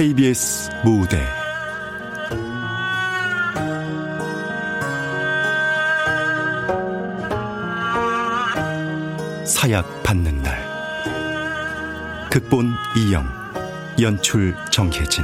KBS 무대. 사약 받는 날. 극본 이영 연출 정혜진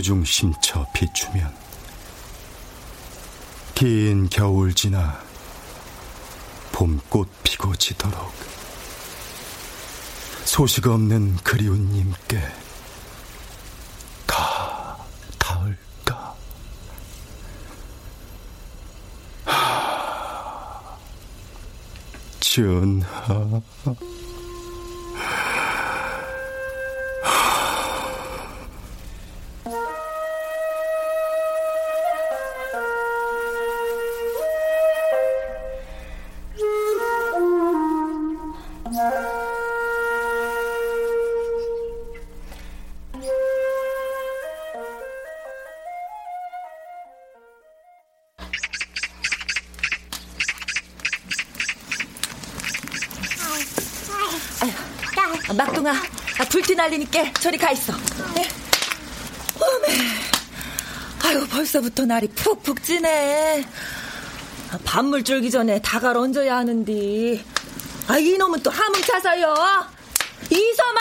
구중심쳐 비추면 긴 겨울 지나 봄꽃 피고 지도록 소식 없는 그리운 님께 다 닿을까? 하, 전하 날리니까 저리 가 있어. 예? 어메, 아유 벌써부터 날이 푹푹 찌네. 아, 밤물 줄기 전에 다갈 얹어야 하는데. 아 이놈은 또 함흥 차서요. 이서마,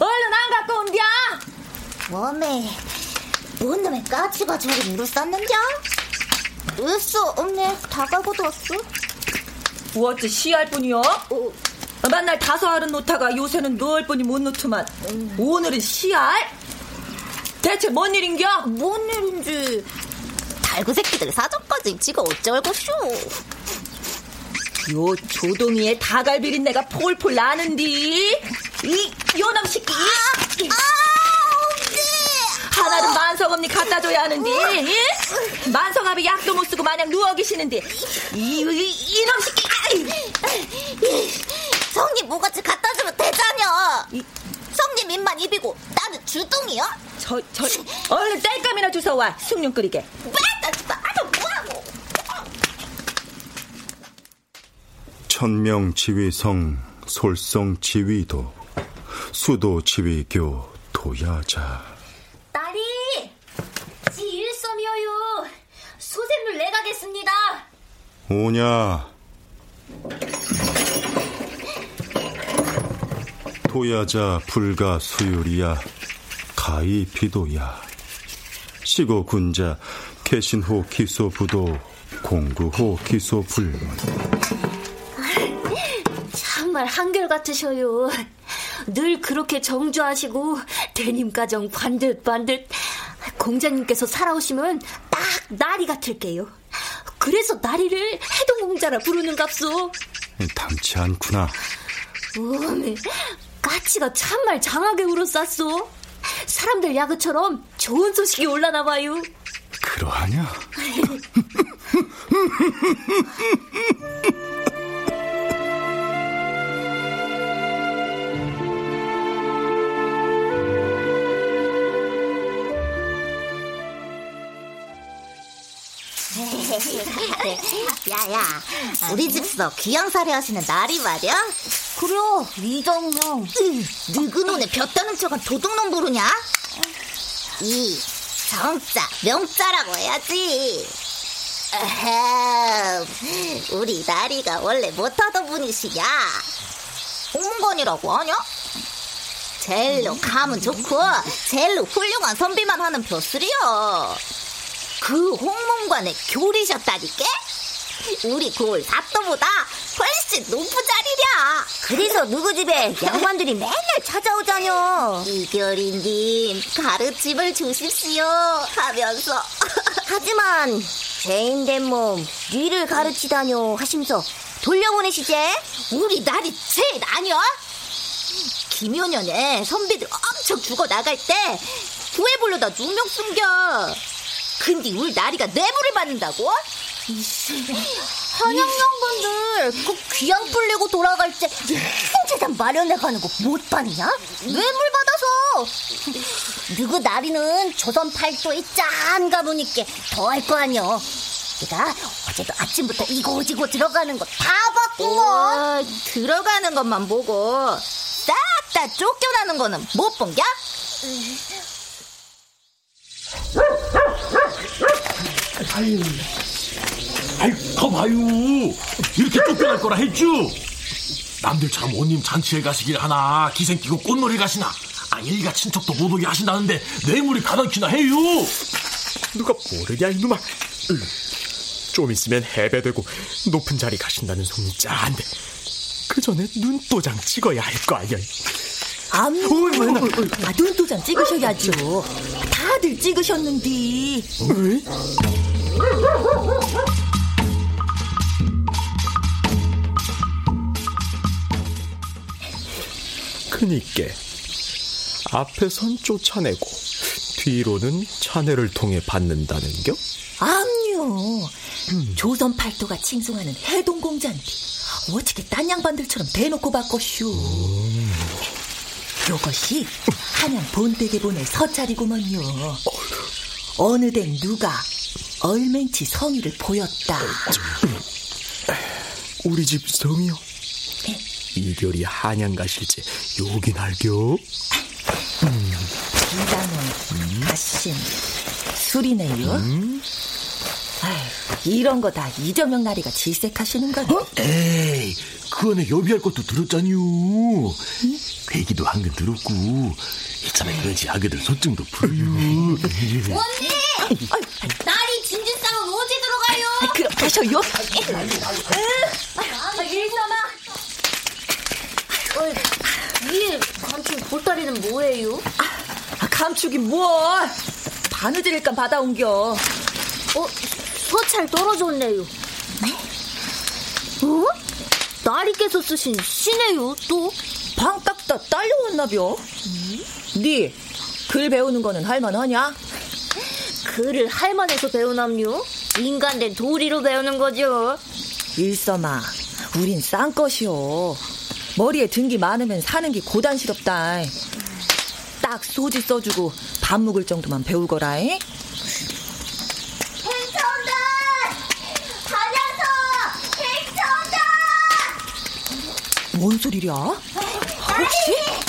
얼른 안 갖고 온디야. 뭐매 뭔 놈의 까치가 저리 물을 쌌는겨? 으쌰 없네 다 갈고도 왔어 어째 시할 뿐이요? 어, 아, 만날 다섯 알은 놓다가 요새는 넣을 뿐이 못 놓더만 오늘은 시알? 대체 뭔 일인겨? 뭔 일인지 달구 새끼들 사정까지 지가 어쩔것쇼 요 조동이의 다갈 비린내가 폴폴 나는디 이 요놈 새끼 이, 하나는 만석엄니 갖다 줘야 하는데 이? 만석아비 약도 못 쓰고 마냥 누워 계시는데 이, 이, 이놈 새끼 성님 뭐같이 갖다 주면 되자녀 성님 입만 입이고 주둥이요? 저, 저, 얼른 땔감이나 주워 와. 숭늉 끓이게. 왜나 나도 뭐하고. 천명 지위성 솔성 지위도 수도 지위교 도야자. 딸이 지 일섬이어요. 소샘물 내가겠습니다. 오냐? 도야자 불가 수율이야 가히 비도야 시고 군자 개신호 기소 부도 공구호 기소 불문 정말 한결같으셔요. 늘 그렇게 정주하시고 대님 가정 반듯반듯 공자님께서 살아오시면 딱 나리 같을게요. 그래서 나리를 해동공자라 부르는갑소. 담치 않구나 오메, 까치가 참말 장하게 울었쌌소. 사람들 야그처럼 좋은 소식이 올라나 봐요. 그러하냐 야야, 우리 집서 귀양살이 하시는 날이 말이야? 그래요, 이정명. 느그논에 볕다는 척한 도둑놈 부르냐? 이 정자, 명자라고 해야지. 우리 나리가 원래 못하던 분이시냐? 홍문관이라고 하냐? 젤로 감은 좋고 젤로 훌륭한 선비만 하는 벼슬이여. 그 홍문관에 교리셨다니까? 우리 고을 사또보다 훨씬 높은 자리랴. 그래서 누구 집에 양반들이 맨날 찾아오자뇨. 이결이님 가르침을 주십시오 하면서. 하지만 죄인 된 몸 니를 가르치다뇨 하시면서 돌려보내시제? 우리 날이 제일 아니야? 김효년에 선비들 엄청 죽어 나갈 때 구해불러다 누명 숨겨. 근데 우리 나리가 뇌물을 받는다고? 한양 양반들 그 귀양 풀리고 돌아갈 때 생재산 마련해가는 거 못 봤냐? 뇌물 받아서 누구 나리는 조선 팔도에 짠 가 보니까 더할 거 아니여 내가 어제도 아침부터 이고지고 들어가는 거 다 봤구먼 들어가는 것만 보고 싹 다 쫓겨나는 거는 못 본겨? 아이, 거봐요. 이렇게 쫓겨날 거라 했죠? 남들처럼 온님 잔치에 가시길 하나, 기생 끼고 꽃놀이 가시나. 아, 일가 친척도 못 오게 하신다는데, 뇌물이 가당키나 해요. 누가 모르냐 이놈아 으, 좀 있으면 해배되고 높은 자리 가신다는 소문이 짠데 그 전에 눈도장 찍어야 할 거 아니야 암, 아, 눈도장 찍으셔야죠. 다들 찍으셨는데. 왜? 그니까 앞에선 쫓아내고 뒤로는 차내를 통해 받는다는 겨? 암요. 조선 팔도가 칭송하는 해동공자인데 어떻게 딴 양반들처럼 대놓고 바꿔쇼. 이것이 한양 보낼 서찰이구먼요. 어느 댁 누가 얼맹치 성의를 보였다. 우리 집 성이요? 이결이 한양 가실지 요긴 알겨? 이단원, 가심, 술이네요. 아 휴, 이런 거 다 이정명 나리가 질색하시는 거네. 에이, 그 안에 여비할 것도 들었잖요. 회기도 한 건 들었고, 이참에 그러지 아기들 소증도 풀어요. 언니! 날이 진진상은 어디 들어가요? 아, 그럼 가셔요. 아, 일삼아. 어, 위에 감춘 보따리는 뭐예요? 아, 감축이 뭘? 바느질일감 받아온겨. 어, 서찰 떨어졌네요. 어? 나리께서 쓰신 시네요, 또? 방 닦다 딸려왔나벼? 네, 글 배우는 거는 할만하냐? 글을 할만해서 배우남요? 인간된 도리로 배우는 거죠. 일섬아, 우린 싼 것이오. 머리에 등기 많으면 사는 게 고단스럽다. 딱 소지 써주고 밥 먹을 정도만 배울 거라 잉. 뭔 소리랴? 혹시?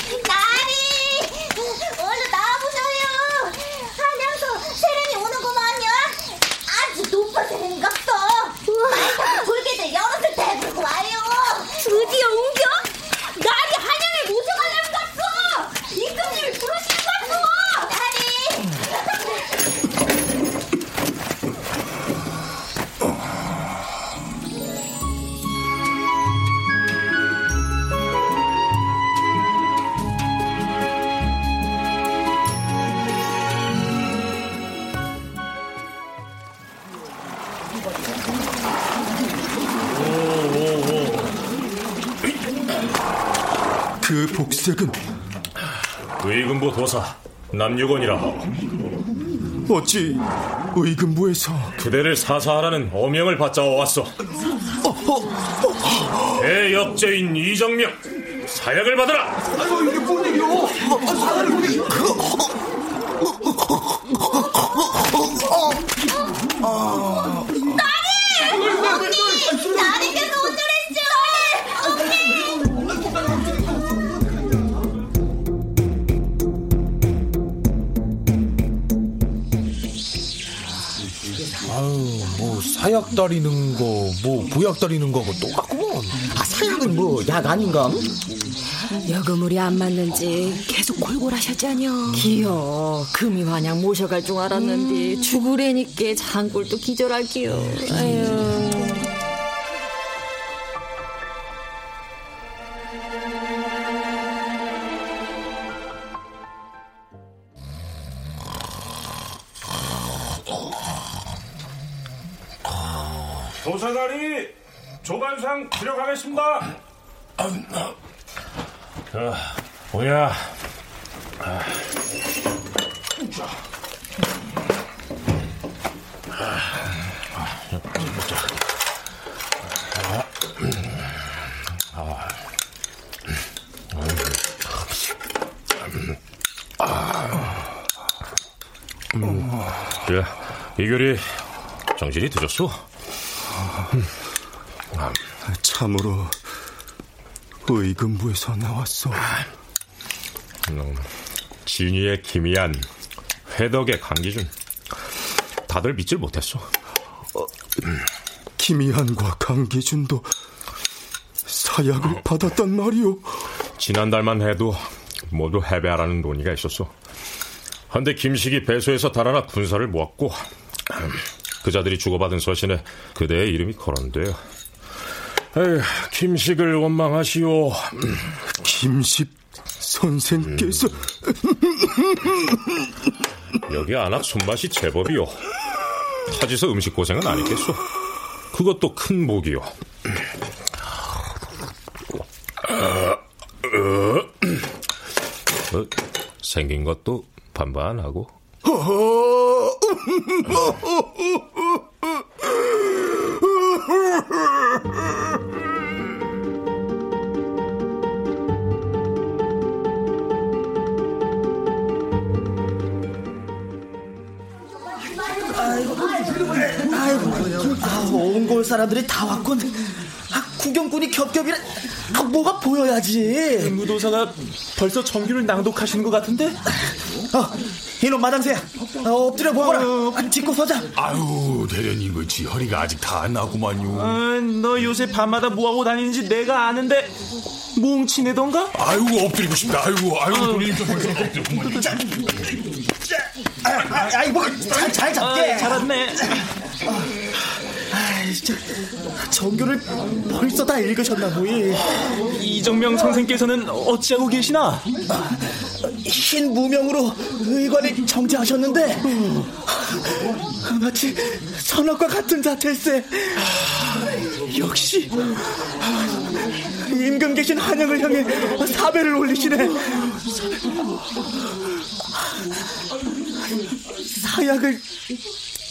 도사 남유건이라 어찌 의금부에서 그대를 사사하라는 어명을 받자 왔소. 대역죄인 이정명 사약을 받으라. 나리께서 다리는 거, 뭐 보약 다리는 거고 똑같구먼. 아, 사약은 뭐 약 아닌가? 여그물이 안 맞는지 계속 골골하셨잖여. 기여 금이 마냥 모셔갈 줄 알았는데 죽으래니께 장골도 기절하기요. 아유. 들어가겠습니다. 자, 뭐야? 그래, 이결이 정신이 드셨어? 참으로 의금부에서 나왔어. 음, 진위의 기미한 회덕의 강기준 다들 믿질 못했어. 김희한과 강기준도 사약을 받았단 말이오. 지난달만 해도 모두 해배하라는 논의가 있었어. 한데 김식이 배수에서 달아나 군사를 모았고 그 자들이 주고받은 서신에 그대의 이름이 거론돼요. 에휴, 김식을 원망하시오. 김식 선생께서 여기 안악 손맛이 제법이요. 타지서 음식 고생은 안 했겠소. 그것도 큰 복이요. 어, 생긴 것도 반반하고. 온골 사람들이 다 왔군. 아, 구경꾼이 겹겹이라 아, 뭐가 보여야지. 무도사가 벌써 정규를 낭독하시는 것 같은데? 어, 이놈 마당새야. 어, 엎드려 보거라. 아, 짚고 서자. 아유, 대련님 그지 허리가 아직 다 안 나구만요. 아, 너 요새 밤마다 뭐하고 다니는지 내가 아는데 뭉치내던가? 아이고 엎드리고 싶다. 아이고, 아이고, 돌림 좀 아, 아, 아이고, 잘, 잘 잡게. 아, 잘았네. 저, 정교를 벌써 다 읽으셨나 보이. 이정명 선생께서는 어찌하고 계시나? 흰 무명으로 의관을 정지하셨는데 마치 선악과 같은 자태일세. 역시 임금 계신 한양을 향해 사배를 올리시네. 사약을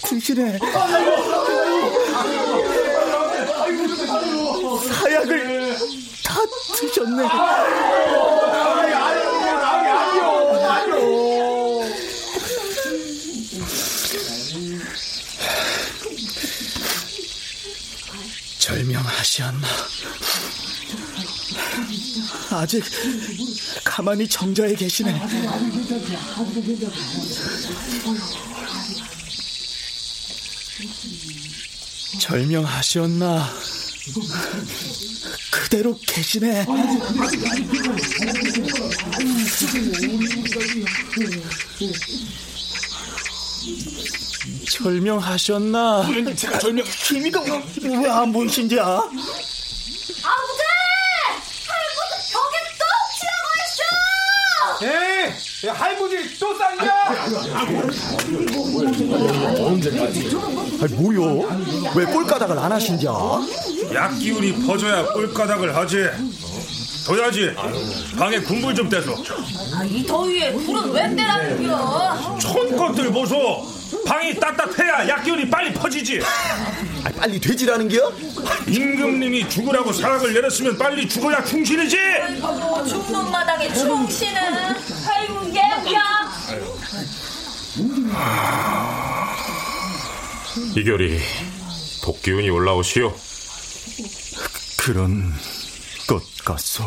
드시네. 사약을 다 드셨네. 절명하시었나? 아직 가만히 정자에 계시네. 절명하시었나? 그대로 계시네. 절명하셨나? 제가 절명. 김이가 왜 안 보이신지야? 아버지 벽에 또 치라고 했어! 에이, 할머니 또 쌌냐? 아니 뭐요? 왜 꼴가닥을 안 하신냐? 약 기운이 퍼져야 꿀가닥을 하지. 둬야지. 방에 군불 좀 떼서. 아, 이 더위에 불은 왜 떼라는 겨? 촌 것들 보소. 방이 따뜻해야 약 기운이 빨리 퍼지지. 아니, 빨리 되지라는겨? 임금님이 죽으라고 사락을 내렸으면 빨리 죽어야 충신이지. 아이고, 죽는 마당에 충신은 아이고 얘야. 이결이 독기운이 올라오시오. 그런 것 같소.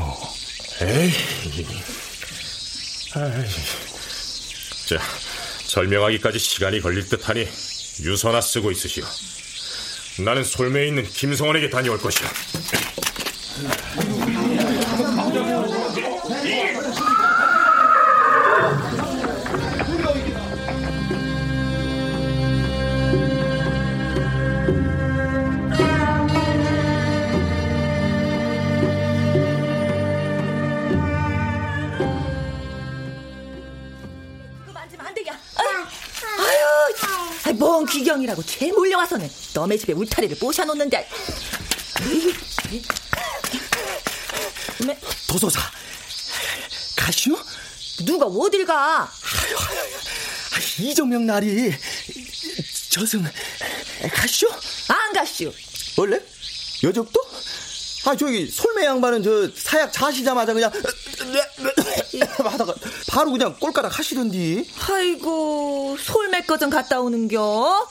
에이. 아이. 자, 설명하기까지 시간이 걸릴 듯하니 유서나 쓰고 있으시오. 나는 솔매에 있는 김성원에게 다녀올 것이오. 뭔 귀경이라고 죄 몰려와서는 너네 집에 울타리를 모셔놓는데. 네? 도소사 가시오? 누가 어딜 가? 아, 이정명 날이 저승 가시오? 안 가시오. 원래? 여적도? 아 저기 솔매 양반은 저 사약 자시자마자 그냥 하다가 바로 그냥 꼴가락 하시던디. 아이고 솔맥거전 갔다 오는겨.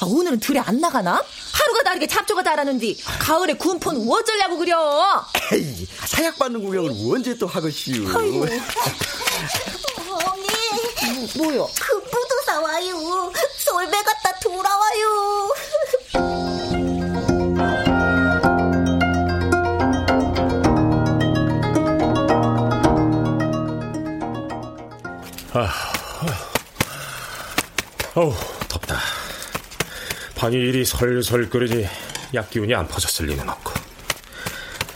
아, 오늘은 들에 안 나가나? 하루가 다르게 잡초가 달았는디 가을에 군포는 어쩌려고 그려? 에이, 사약 받는 구경을 언제 또 하겠시오? 아이고. 어머니 뭐요? 그 부도사 와요 솔배 갔다 돌아와요 어우, 덥다. 방이 이리 설설 끓으니 약 기운이 안 퍼졌을 리는 없고.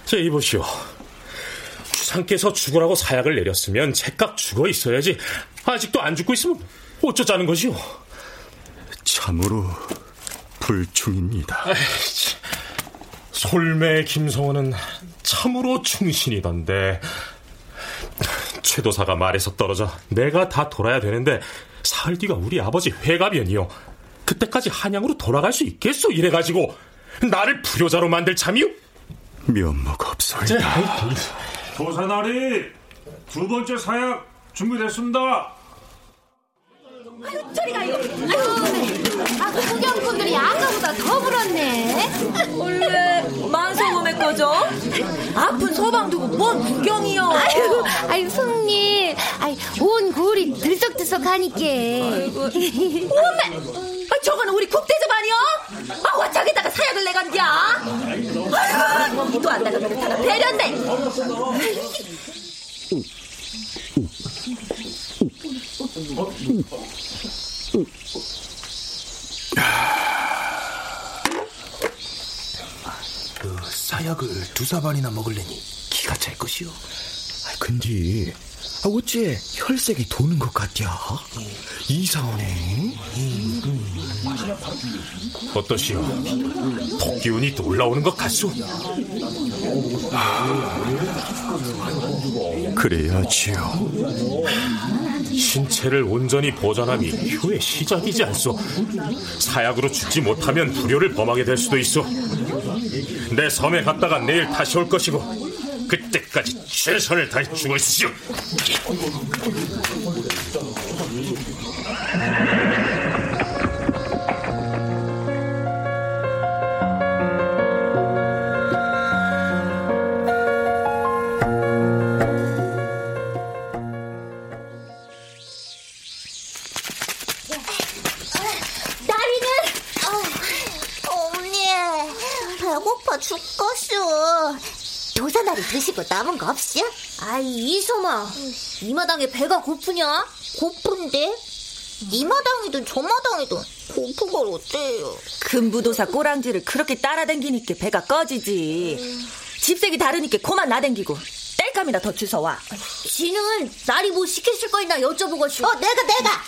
자, 이보시오. 주상께서 죽으라고 사약을 내렸으면 제깍 죽어 있어야지. 아직도 안 죽고 있으면 어쩌자는 것이오. 참으로 불충입니다. 솔매 김성원은 참으로 충신이던데. 최도사가 말에서 떨어져 내가 다 돌아야 되는데 사흘 뒤가 우리 아버지 회가변이요. 그때까지 한양으로 돌아갈 수 있겠소 이래가지고 나를 불효자로 만들 참이요? 면목 없소이다. 도사나리 두 번째 사약 준비됐습니다. 저리 가요. 아 구경꾼들이 아까보다 더 불었네 원래 만성음의 거죠? 아픈 서방 두고 뭔 구경이요? 아유, 아유 손님 아이 온 굴이 들썩들썩하니까 어메! 아, 저거는 우리 국대접 아니야? 아, 와짝에다가 사약을 내간디야? 아유, 이도 안 나가 그렇다가 배렸네. 그 사발이나 먹을래니 기가 찰 것이오. 아, 근데 아, 어째 혈색이 도는 것 같야? 이상하네. 어떠시오? 독기운이 또 올라오는 것 같소? 그래야지요. 신체를 온전히 보존함이 효의 시작이지 않소. 사약으로 죽지 못하면 불효를 범하게 될 수도 있어. 내 섬에 갔다가 내일 다시 올 것이고 그때까지 최선을 다해 죽어 있으시오. 아이 이소마 이 마당에 배가 고프냐? 고픈데? 이 마당이든 저 마당이든 고픈 걸 어때요? 금부도사 꼬랑지를 그렇게 따라댕기니까 배가 꺼지지. 집색이 다르니까 코만 나댕기고 땔감이나 더 주워와. 지는 나리 뭐 시켰을 거 있나 여쭤보고 싶어 어 내가 내가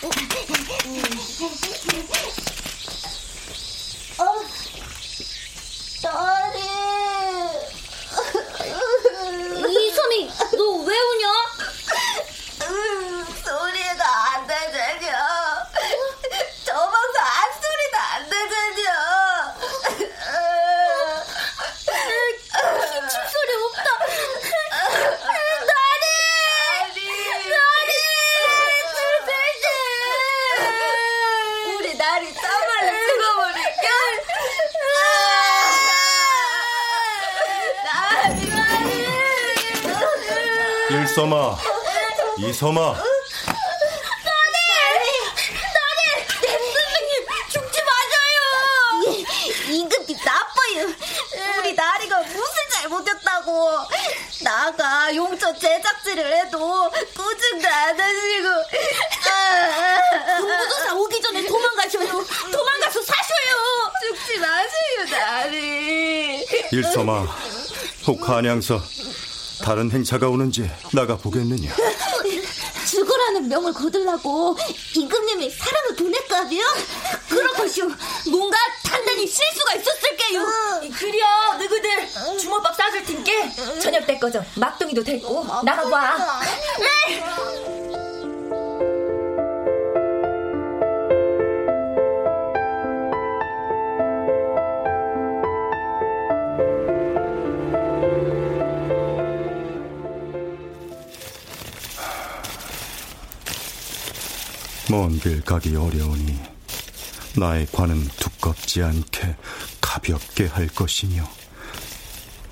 어나 리 이소미 너 왜 우냐? 소리가 안 되잖여 저 방송 안 소리도 안 되잖여 기침 소리 없다 나리 나리 우리 나리 땀말로 죽어버릴까? 나리 일섬아, 이섬아, 나리! 내 선생님 죽지 마셔요! 임금님 나빠요. 우리 나리가 무슨 잘못했다고. 나가 용처 제작질을 해도 꾸중도 안 하시고. 군부도사 오기 전에 도망가셔요. 도망가서 사셔요. 죽지 마세요, 나리. 일섬아, 혹 한양서 다른 행차가 오는지 나가 보겠느냐? 죽으라는 명을 거들라고 임금님이 사람을 보냈다며? 그렇것이오 뭔가 단단히 실수가 있었을게요. 어. 그려 너희들 주먹밥 싸줄 팀께 저녁 때 거죠. 막둥이도 데리고 나가봐. 어. 먼 길 가기 어려우니 나의 관은 두껍지 않게 가볍게 할 것이며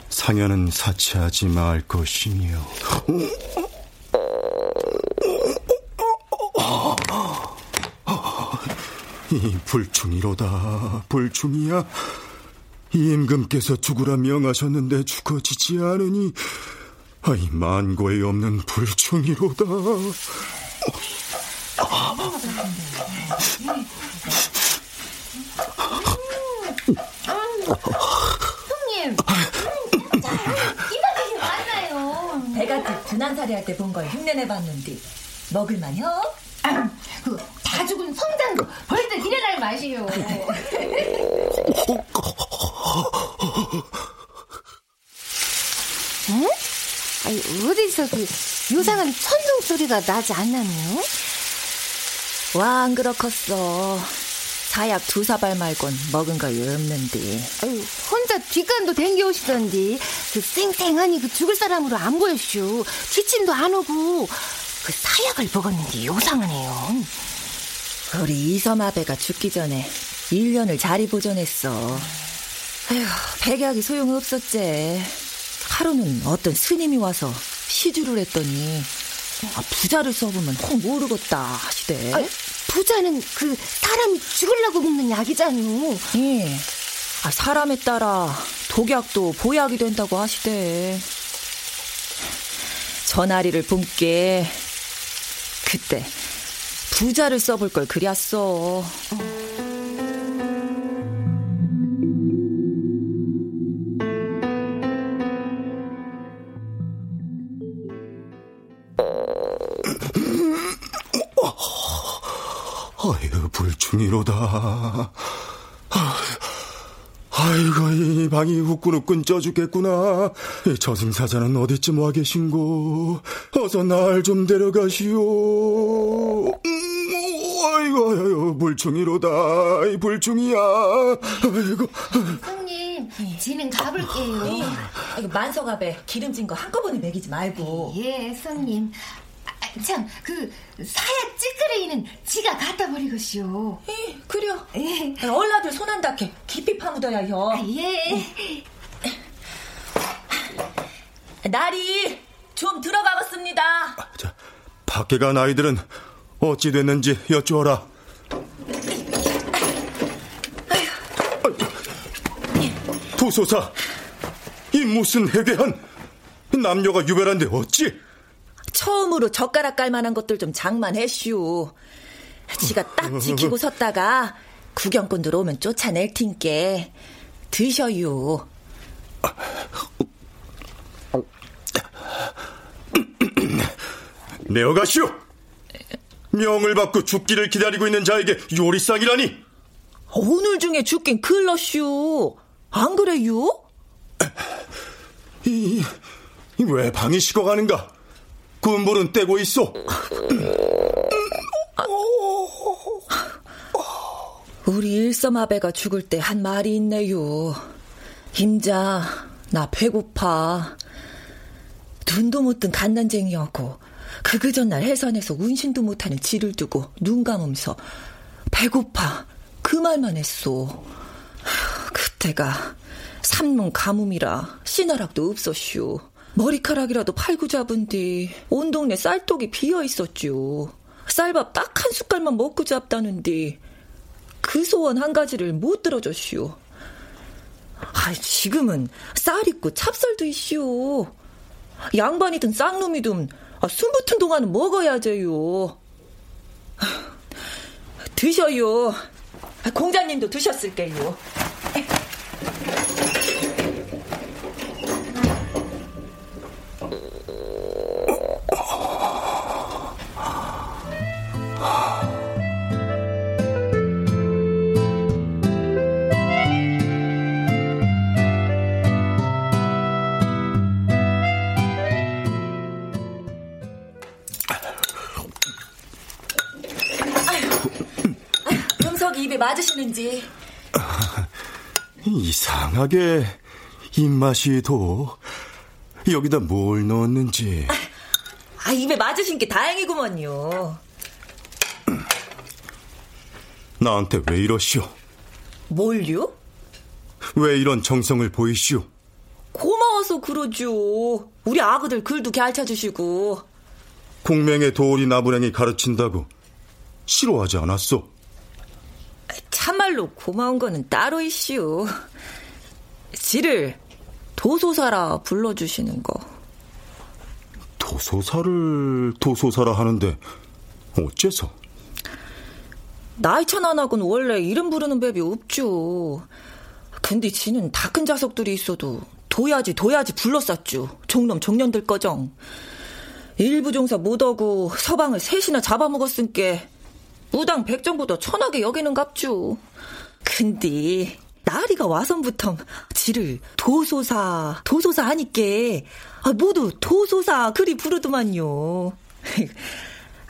상여는 사치하지 말 것이며. 이 불충이로다 불충이야. 임금께서 죽으라 명하셨는데 죽어지지 않으니 아이 만고에 없는 불충이로다 형님, 되게 많아요. 배가 분한살이 할 때 본 걸 흉내내봤는데 먹을만요? 다 죽은 성장도 벌써 기대날 맛이요. 응? 아니, 어디서 그 요상한 천둥 소리가 나지 않나요? 와 안 그렇겠어. 사약 두 사발 말곤 먹은 거 없는데. 아유, 혼자 뒷간도 댕겨오시던디 그 쌩쌩하니 그 죽을 사람으로 안 보였슈. 기침도 안 오고 그 사약을 먹었는데 요상하네요. 우리 이섬아배가 죽기 전에 1년을 자리 보존했어. 아휴, 백약이 소용없었지. 하루는 어떤 스님이 와서 시주를 했더니 아, 부자를 써보면 혹 모르겠다 하시대. 아, 부자는 그 사람이 죽으려고 먹는 약이잖요. 예. 아, 사람에 따라 독약도 보약이 된다고 하시대. 전화리를 봄게 그때 부자를 써볼 걸 그렸어. 아 유, 불충이로다. 아이고, 이 방이 후끈후끈 쪄 죽겠구나. 이 저승사자는 어디쯤 와 계신고. 어서 날 좀 데려가시오. 음, 아이고, 아이고, 불충이로다. 이 불충이야. 아이고. 형님, 지는 가볼게요. 이거 만석압에 기름진 거 한꺼번에 먹이지 말고. 예, 손님. 아, 참, 그 사약 찌끄레기는 지가 갖다 버리고시오. 예, 그려. 예. 얼라들 손안 닿게 깊이 파묻어야 혀. 아, 예. 날이 좀 들어가겠습니다. 밖에 간 아이들은 어찌 됐는지 여쭈어라. 도소사, 이 무슨 해괴한 남녀가 유별한데 어찌? 처음으로 젓가락 깔 만한 것들 좀 장만했슈. 지가 딱 지키고 섰다가 구경꾼들 오면 쫓아낼 팀께 드셔요. 내어가시오! 명을 받고 죽기를 기다리고 있는 자에게 요리상이라니! 오늘 중에 죽긴 글렀슈. 안 그래요? 이, 이, 왜 방이 식어가는가? 군불은 떼고 있어. 우리 일섬아배가 죽을 때 한 말이 있네요. 임자, 나 배고파. 눈도 못 뜬 갓난쟁이하고 그 그 전 날 해산에서 운신도 못하는 지를 두고 눈 감으면서 배고파 그 말만 했소. 그때가 삼문 가뭄이라 씨나락도 없었슈. 머리카락이라도 팔고 잡은 뒤 온 동네 쌀독이 비어 있었죠. 쌀밥 딱 한 숟갈만 먹고 잡다는데 그 소원 한 가지를 못 들어줬슈. 아, 지금은 쌀 있고 찹쌀도 있슈. 양반이든 쌍놈이든 아, 숨 붙은 동안은 먹어야죠요. 드셔요. 공자님도 드셨을 게요. 맞으시는지. 이상하게 입맛이 도. 여기다 뭘 넣었는지. 아, 입에 맞으신 게 다행이구먼요. 나한테 왜 이러시오? 뭘요? 왜 이런 정성을 보이시오? 고마워서 그러죠. 우리 아그들 글도 갸 찾으시고. 공명의 도리 나부랭이 가르친다고 싫어하지 않았어? 참말로 고마운 거는 따로 이슈. 지를 도소사라 불러주시는 거. 도소사를 도소사라 하는데 어째서? 나이 차 나나군 원래 이름 부르는 법이 없죠. 근데 지는 다 큰 자석들이 있어도 둬야지 둬야지 불렀었죠. 종놈 종년들 거정. 일부 종사 못하고 서방을 셋이나 잡아먹었은께 무당 백정보다 천하게 여기는 갑주. 근데 나리가 와선부터 지를 도소사 도소사 하니께 아, 모두 도소사 그리 부르더만요.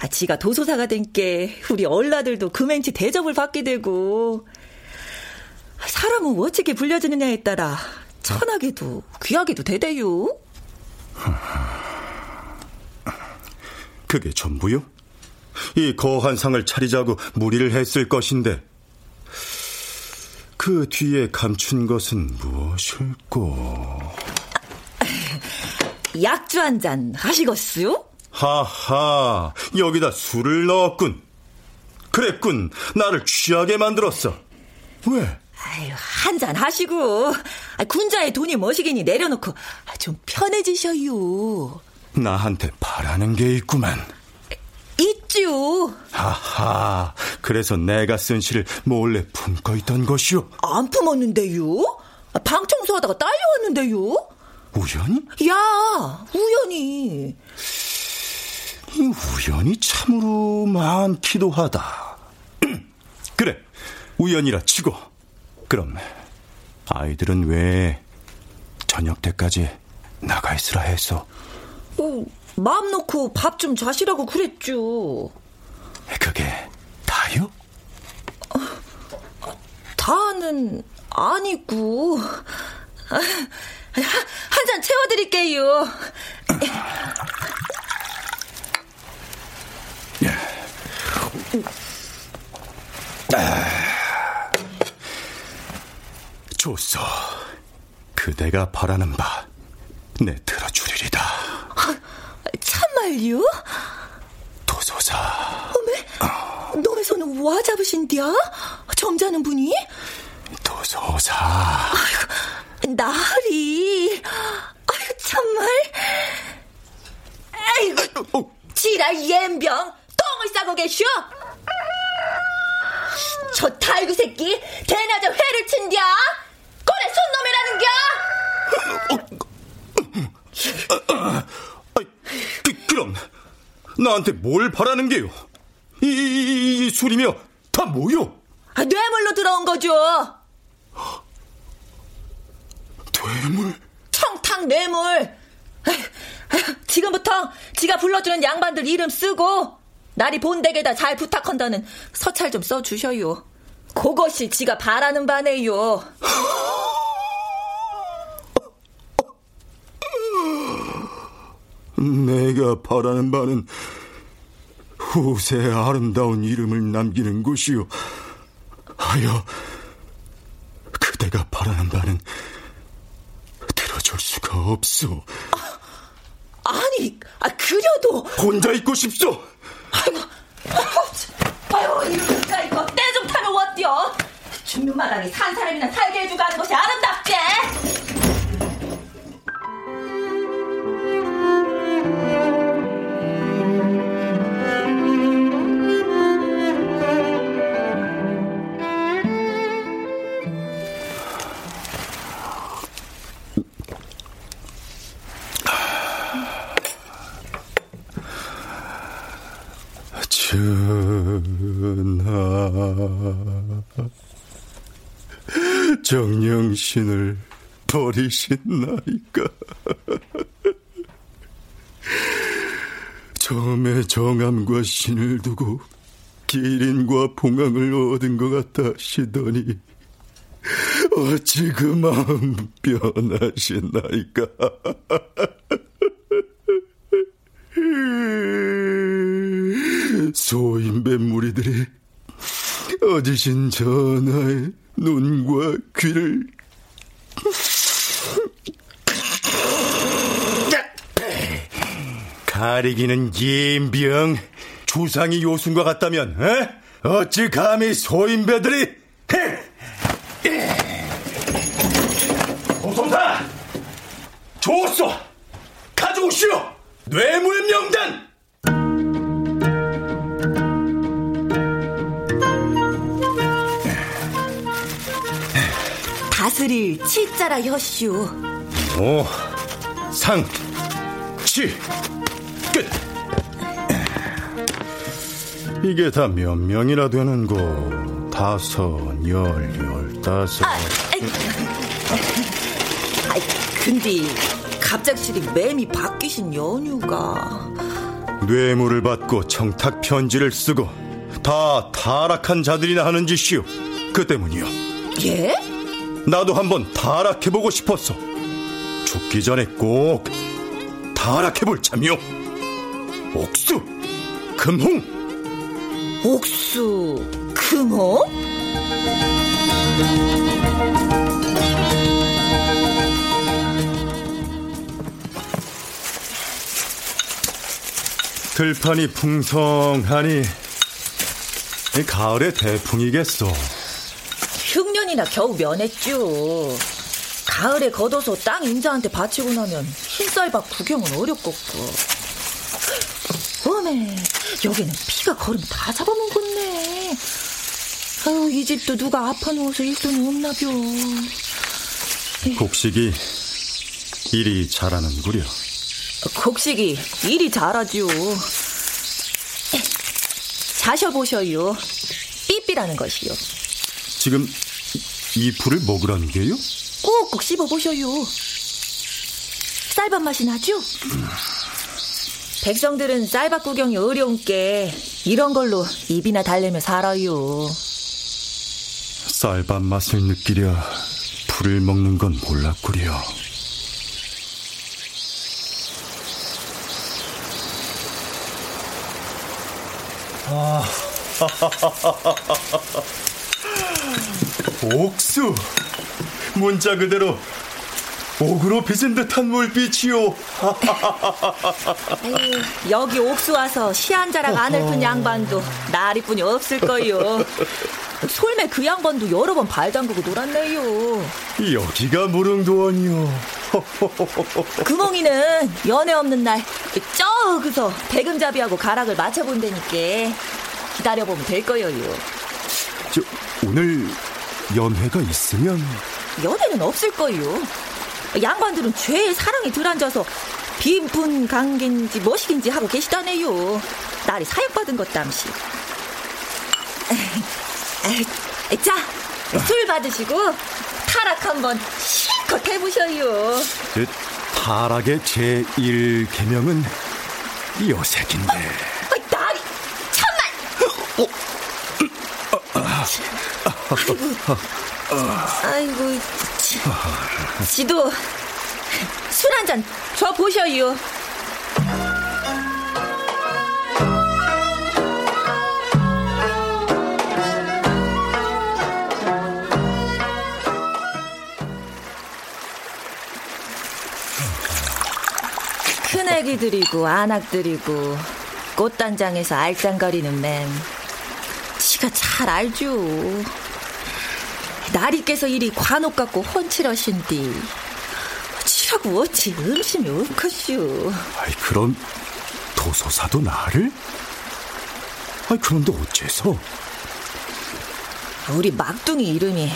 아, 지가 도소사가 된께 우리 얼라들도 금행치 대접을 받게 되고 사람은 어떻게 불려지느냐에 따라 천하게도 귀하게도 되대요. 그게 전부요? 이 거한 상을 차리자고 무리를 했을 것인데 그 뒤에 감춘 것은 무엇일꼬? 약주 한 잔 하시겠어요? 하하, 여기다 술을 넣었군. 그랬군, 나를 취하게 만들었어. 왜? 아유, 한 잔 하시고 군자의 돈이 머시기니 내려놓고 좀 편해지셔요. 나한테 바라는 게 있구만. 있죠. 하하, 그래서 내가 쓴 시를 몰래 품고 있던 것이오. 안 품었는데요? 방 청소하다가 딸려왔는데요? 우연히? 야, 우연히. 이 우연이 참으로 많기도 하다. 그래, 우연이라 치고. 그럼 아이들은 왜 저녁 때까지 나가 있으라 했어? 어, 마음 놓고 밥 좀 자시라고 그랬죠. 그게 다요? 어, 다는 아니고. 한 잔 채워드릴게요. 좋소. 그대가 바라는 바, 내 들어주 참말요? 도소사. 어메, 너의 손은 와 잡으신디야? 점잖은 분이? 도소사. 아이고, 나리. 아이고, 참말. 아이고, 어. 지랄 옌병, 똥을 싸고 계셔? 저 탈구 새끼, 대낮에 회를 친디야? 꼬레 손놈이라는겨? 그, 그럼 나한테 뭘 바라는 게요? 이, 이, 이 술이며 다 뭐요? 아, 뇌물로 들어온 거죠. 뇌물? 청탕 뇌물. 지금부터 지가 불러주는 양반들 이름 쓰고 날이 본댁에다 잘 부탁한다는 서찰 좀 써주셔요. 그것이 지가 바라는 바네요. 내가 바라는 바는 후세 아름다운 이름을 남기는 곳이요. 하여 그대가 바라는 바는 들어줄 수가 없소. 아, 아니, 아, 그려도 혼자 있고 싶소. 아이고, 아이고, 아유, 이거 이거 때 좀 타면 어때요? 죽는 마당에 산 사람이나 살게 해주고 하는 것이 아름답게. 정령신을 버리신 나이까? 처음에 정함과 신을 두고 기린과 봉황을 얻은 것 같다 하시더니 어찌 그 마음 변하시나이까? 소인배 무리들이 어지신 전하의 눈과 귀를 가리기는 임병 주상이 요순과 같다면 에? 어찌 감히 소인배들이 도소사! 좋소! 가져오시오! 뇌물 명단! 다스릴 치자라 혀슈. 오, 상, 치, 이게 다 몇 명이나 되는 거? 다섯, 열, 열다섯. 아, 아이, 근데 갑작스레 맴이 바뀌신 연유가 뇌물을 받고 청탁 편지를 쓰고 다 타락한 자들이나 하는 짓이오. 그 때문이요. 예? 나도 한번 타락해보고 싶었어. 죽기 전에 꼭 타락해볼 참이오. 옥수, 금홍. 옥수, 금홍? 들판이 풍성하니 이 가을의 대풍이겠소. 흉년이나 겨우 면했죠. 가을에 걷어서 땅 임자한테 바치고 나면 흰쌀밥 구경은 어렵겠고. 어메, 여기는 피가 걸음 다 잡아먹었네. 아유, 이 집도 누가 아파 누워서 일손이 없나벼. 곡식이 일이 잘하는구려. 곡식이 일이 잘하죠. 자셔보셔요. 삐삐라는 것이요. 지금 이 풀을 먹으라는 게요? 꼭꼭 씹어보셔요. 쌀밥 맛이 나죠? 백성들은 쌀밥 구경이 어려운 게 이런 걸로 입이나 달래며 살아요. 쌀밥 맛을 느끼려 풀을 먹는 건 몰랐구려. 아, 옥수 문자 그대로 옥으로 빚은 듯한 물빛이요. 아유, 여기 옥수 와서 시한 자락 안 읊은 양반도 나리뿐이 없을 거요. 솔매 그 양반도 여러 번 발 담그고 놀았네요. 여기가 무릉도원이요. 금홍이는 연애 없는 날 저기서 대금잡이하고 가락을 맞춰본다니까 기다려보면 될 거예요. 저, 오늘 연회가 있으면 연애는 없을 거예요. 양반들은 죄의 사랑에 들앉아서 빈푼 관계인지 뭐시긴지 하고 계시다네요. 날이 사역받은 것 땀시. 자, 술 받으시고 타락 한번 실컷 해보셔요. 그 타락의 제1계명은 요색인데. 어, 날이 참말. 아이고, 아이고, 지, 지도 술 한잔줘 보셔요. 큰애기들이고 안악들이고 꽃단장에서 알짱거리는 맨. 지가 잘 알죠 나리께서 이리 관옥 갖고 훤칠하신디. 치라고 어찌 음심이 없겠슈. 아이 그럼 도소사도 나를? 아이 그런데 어째서? 우리 막둥이 이름이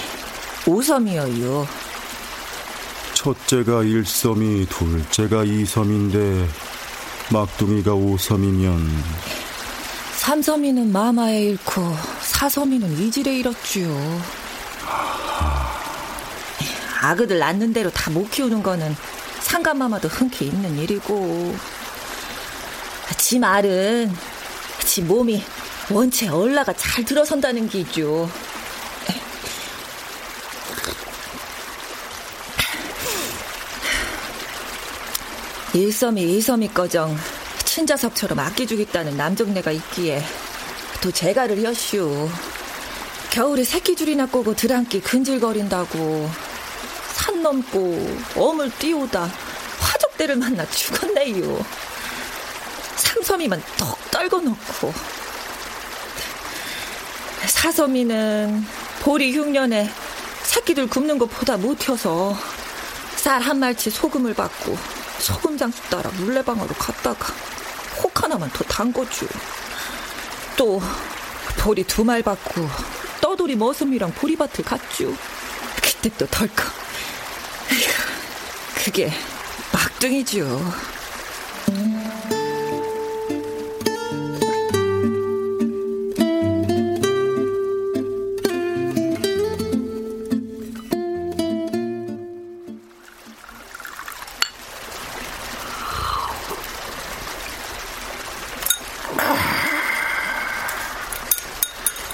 오섬이여요. 첫째가 일섬이 둘째가 이섬인데 막둥이가 오섬이면? 삼섬이는 마마에 잃고 사섬이는 이질에 잃었지요 아그들 낳는 대로 다 못 키우는 거는 상감마마도 흔쾌히 있는 일이고 지 말은 지 몸이 원체 얼라가 잘 들어선다는 기죠. 일섬이 이섬이 꺼정 친자석처럼 아끼주겠다는 남정네가 있기에 또 제가를 여슈. 겨울에 새끼줄이나 꼬고 들안기 근질거린다고 산 넘고 엄을 띄우다 화적대를 만나 죽었네요. 삼섬이만 턱 떨궈놓고 사섬이는 보리 흉년에 새끼들 굽는 것보다 못혀서 쌀 한 말치 소금을 받고 소금 장수 따라 물레방아로 갔다가 혹 하나만 더 담궈주. 또 보리 두 말 받고 떠돌이 머슴이랑 보리밭을 갔죠. 그때 또 덜컥. 그게 막둥이죠.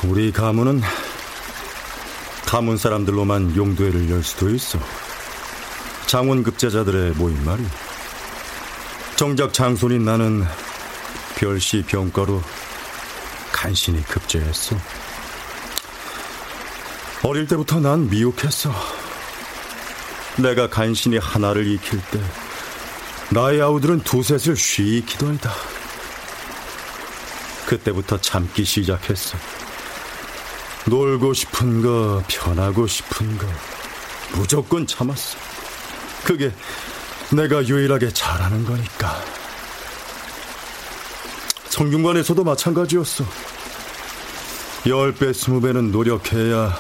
우리 가문은 가문 사람들로만 용도회를 열 수도 있어. 장원 급제자들의 모임 말이. 정작 장손인 나는 별시 병가로 간신히 급제했어. 어릴 때부터 난 미혹했어. 내가 간신히 하나를 익힐 때 나의 아우들은 두셋을 쉬이 기도하다. 그때부터 참기 시작했어. 놀고 싶은 거, 편하고 싶은 거, 무조건 참았어. 그게 내가 유일하게 잘하는 거니까. 성균관에서도 마찬가지였어. 열 배, 스무 배는 노력해야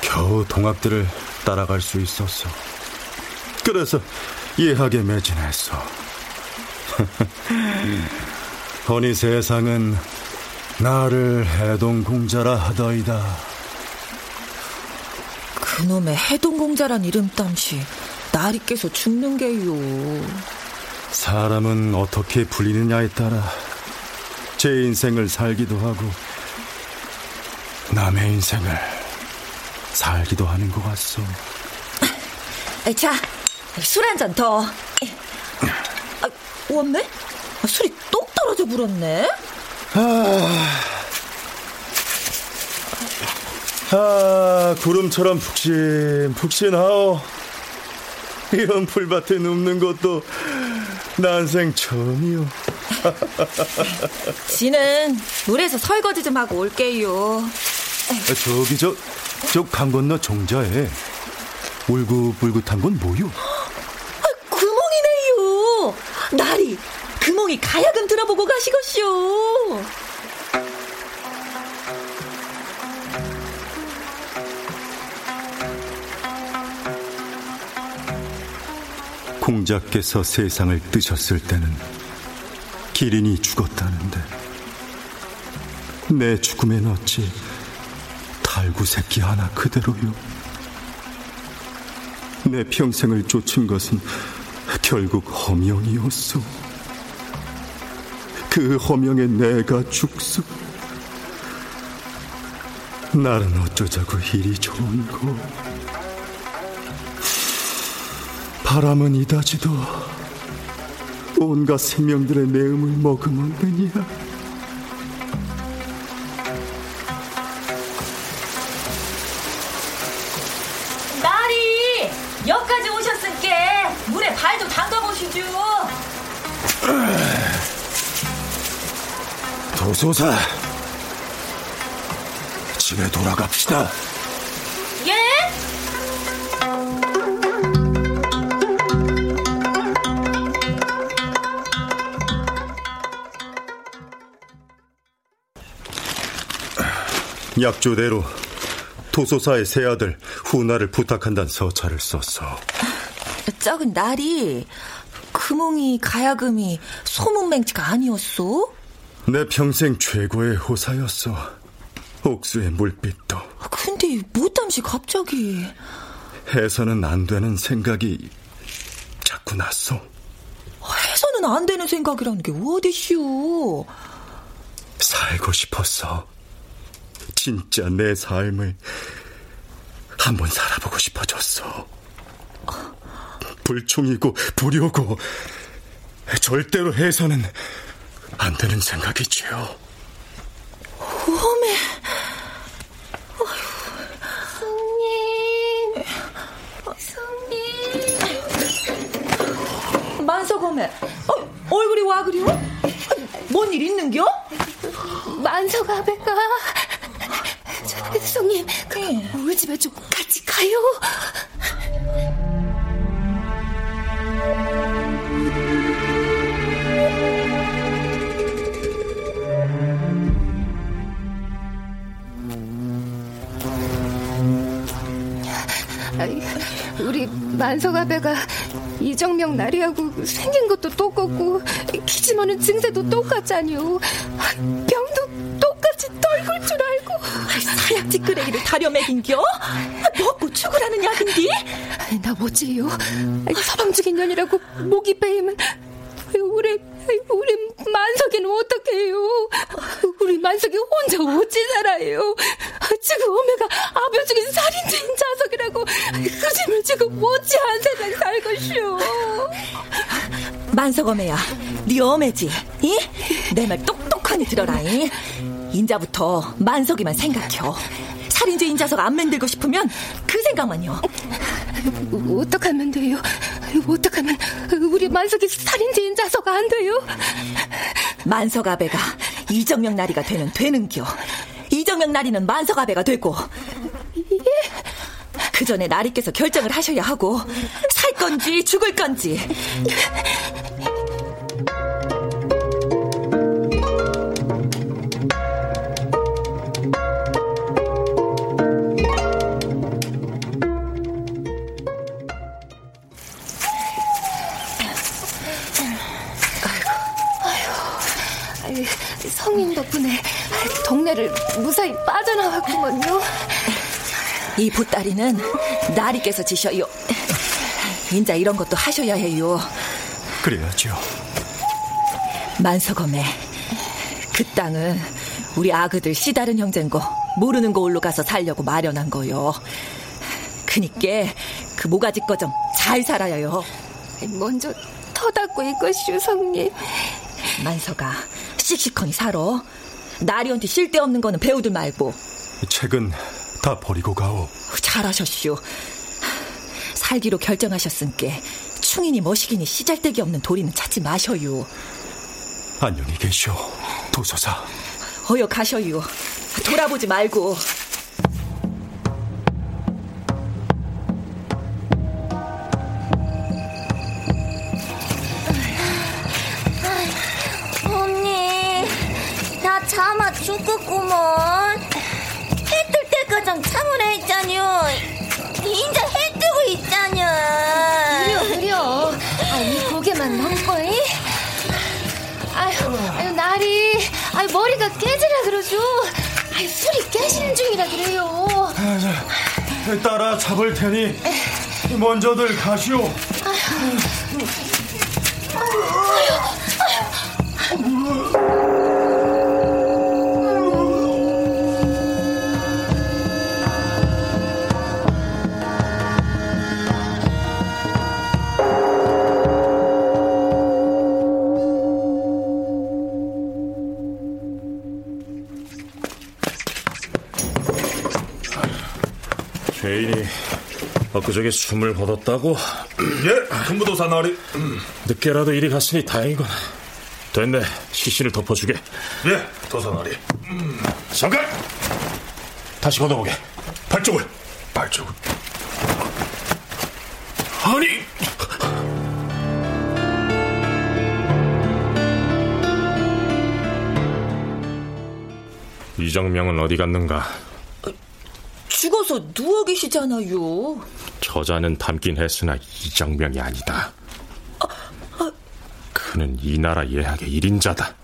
겨우 동학들을 따라갈 수 있었어. 그래서 예하게 매진했어. 허니 세상은 나를 해동공자라 하더이다. 그놈의 해동공자란 이름 땀시 날이 깨서 죽는 게요. 사람은 어떻게 불리느냐에 따라 제 인생을 살기도 하고 남의 인생을 살기도 하는 것 같소. 자, 술 한 잔 더. 아, 원매? 술이 똑 떨어져 불었네. 아, 아, 구름처럼 푹신 푹신하오. 이런 풀밭에 눕는 것도 난생 처음이요. 지는 물에서 설거지 좀 하고 올게요. 아, 저기 저, 저 강 건너 종자에 울긋불긋한 건 뭐요? 아, 구멍이네요. 나리, 구멍이 가야금 들어보고 가시겠쇼. 공자께서 세상을 뜨셨을 때는 기린이 죽었다는데 내 죽음엔 어찌 달구 새끼 하나 그대로요. 내 평생을 쫓은 것은 결국 허명이었소. 그 허명에 내가 죽소. 나는 어쩌자고 일이 좋은고. 바람은 이다지도 온갖 생명들의 내음을 머금었느냐. 나리, 여기까지 오셨으니까 물에 발 좀 담가보시죠. 도소사, 집에 돌아갑시다. 약조대로 도소사의 새 아들 후나를 부탁한다는 서찰을 썼어. 적은 날이 금홍이 가야금이 소문맹치가 아니었소? 내 평생 최고의 호사였어. 옥수의 물빛도. 근데 못담시 갑자기 해서는 안 되는 생각이 자꾸 났어. 해서는 안 되는 생각이라는 게 어디슈? 살고 싶었어. 진짜 내 삶을 한번 살아보고 싶어졌어. 불충이고 불효고 절대로 해서는 안 되는 생각이지요. 어메. 성님, 성님. 만석어메. 어, 얼굴이 와 그리워? 뭔 일 있는겨? 만석 아베가 저, 성님 그, 우리 집에 좀 같이 가요. 우리 만석아배가 이정명 나리하고 생긴 것도 똑같고 키지만은 증세도 똑같잖요 사약 찌끄레기를 다려 먹인겨? 먹고 죽으라는 약인디? 나 뭐지요 서방죽인 년이라고 목이 베이면 우리 우리 만석이는 어떡해요 우리 만석이 혼자 어찌 살아요 지금 어메가 아버 죽인 살인자인 자석이라고 그 짐을 지금 어찌 한 세상 살것이오 만석어매야 네 어매지 이? 내 말 똑똑하니 들어라잉 인자부터 만석이만 생각혀 살인죄 인 자석 안 만들고 싶으면 그 생각만요. 어떡하면 돼요? 어떡하면 우리 만석이 살인죄 인 자석 안 돼요? 만석 아베가 이정명 나리가 되면 되는겨. 이정명 나리는 만석 아베가 되고. 그 전에 나리께서 결정을 하셔야 하고 살 건지 죽을 건지 빠져나왔구먼요. 이 보따리는 나리께서 지셔요. 인자 이런 것도 하셔야 해요. 그래야죠. 만석엄에 그 땅은 우리 아그들 씨다른 형제인 거 모르는 거울로 가서 살려고 마련한 거요. 그니까 그 모가지 거 좀 잘 살아야요. 먼저 터닫고 있것이오 성님. 만석아 씩씩하니 살아. 나리한테 쓸데없는 거는 배우들 말고. 책은 다 버리고 가오. 잘하셨슈. 살기로 결정하셨으니까 충인이 머시기니 시잘데기 없는 도리는 찾지 마셔요. 안녕히 계시오, 도서사. 어여 가셔요. 돌아보지 말고. 머리가 깨지라 그러죠. 아유, 술이 깨시는 중이라 그래요. 따라 잡을 테니 먼저들 가시오. 죄인이 엊그저께 숨을 거뒀다고? 예, 근무도사 나리. 늦게라도 이리 갔으니 다행이군. 됐네, 시신을 덮어주게. 예, 도사 나리. 잠깐! 다시 걷어보게. 발쪽을. 발쪽을. 아니! 이정명은 어디 갔는가? 죽어서 누워 계시잖아요. 저자는 닮긴 했으나 이정명이 아니다. 그는 이 나라 예학의 일인자다.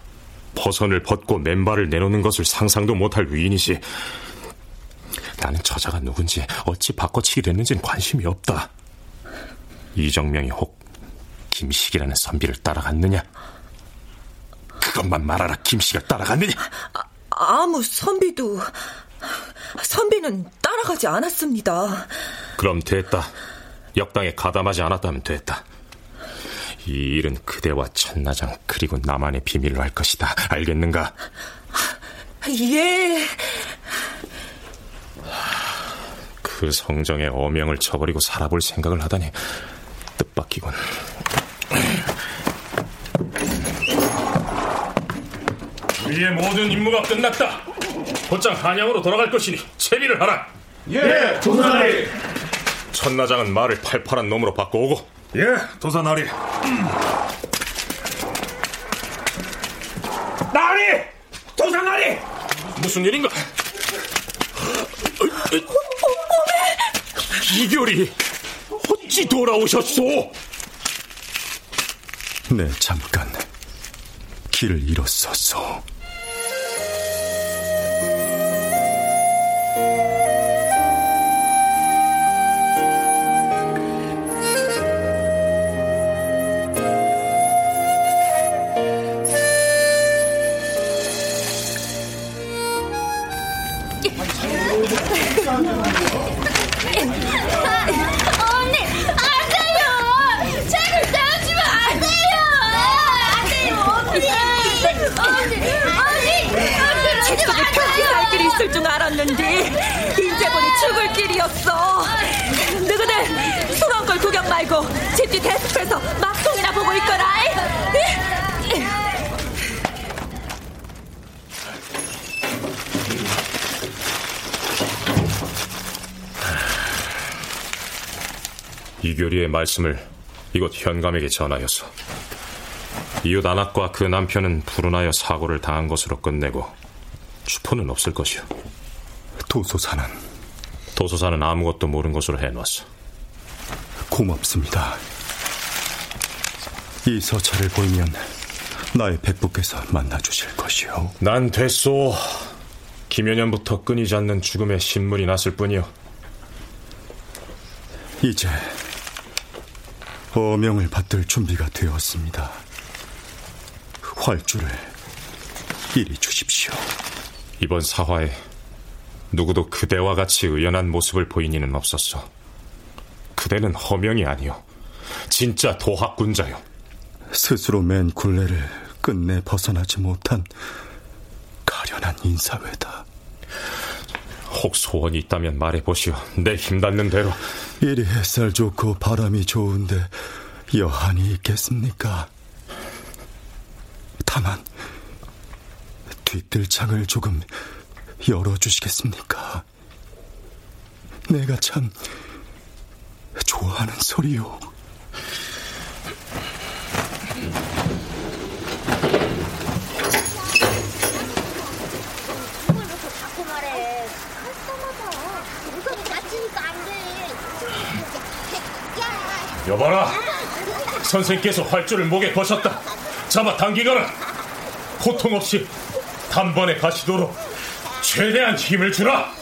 버선을 벗고 맨발을 내놓는 것을 상상도 못할 위인이지. 나는 저자가 누군지 어찌 바꿔치기 됐는지는 관심이 없다. 이정명이 혹 김식이라는 선비를 따라갔느냐? 그것만 말하라 김씨가 따라갔느냐? 아무 선비도 선비는 따라가지 않았습니다. 그럼 됐다. 역당에 가담하지 않았다면 됐다. 이 일은 그대와 천나장 그리고 나만의 비밀로 할 것이다. 알겠는가? 예. 그 성정의 어명을 쳐버리고 살아볼 생각을 하다니 뜻밖이군. 우리의 모든 임무가 끝났다. 곧장 한양으로 돌아갈 것이니 채비를 하라. 예, 도사나리. 천나장은 말을 팔팔한 놈으로 바꿔오고. 예, 도사나리. 나리! 도사나리! 무슨 일인가? 이결이 어찌 돌아오셨소? 네, 잠깐 길을 잃었었소. 있을 줄 알았는데 인제보니 죽을 길이었어. 너희들 수렁걸 구경 말고 집뒤 데스크에서 막통이나 보고 있거라. 이교리의 말씀을 이곳 현감에게 전하였어. 이웃 안악과 그 남편은 불운하여 사고를 당한 것으로 끝내고 추포는 없을 것이오. 도소사는? 도소사는 아무것도 모른 것으로 해놨어. 고맙습니다. 이 서찰을 보이면 나의 백부께서 만나주실 것이오. 난 됐소. 김여년부터 끊이지 않는 죽음의 신문이 났을 뿐이오. 이제 어명을 받들 준비가 되었습니다. 활주를 이리 주십시오. 이번 사화에 누구도 그대와 같이 의연한 모습을 보인 이는 없었어. 그대는 허명이 아니오. 진짜 도학군자요. 스스로 맨 굴레를 끝내 벗어나지 못한 가련한 인사회다. 혹 소원이 있다면 말해보시오. 내 힘닿는 대로. 이리 햇살 좋고 바람이 좋은데 여한이 있겠습니까? 다만 뒷뜰창을 조금 열어주시겠습니까? 내가 참 좋아하는 소리요. 여봐라. 선생께서 활주를 목에 거셨다. 잡아 당기거라. 고통 없이 단번에 가시도록 최대한 힘을 주라.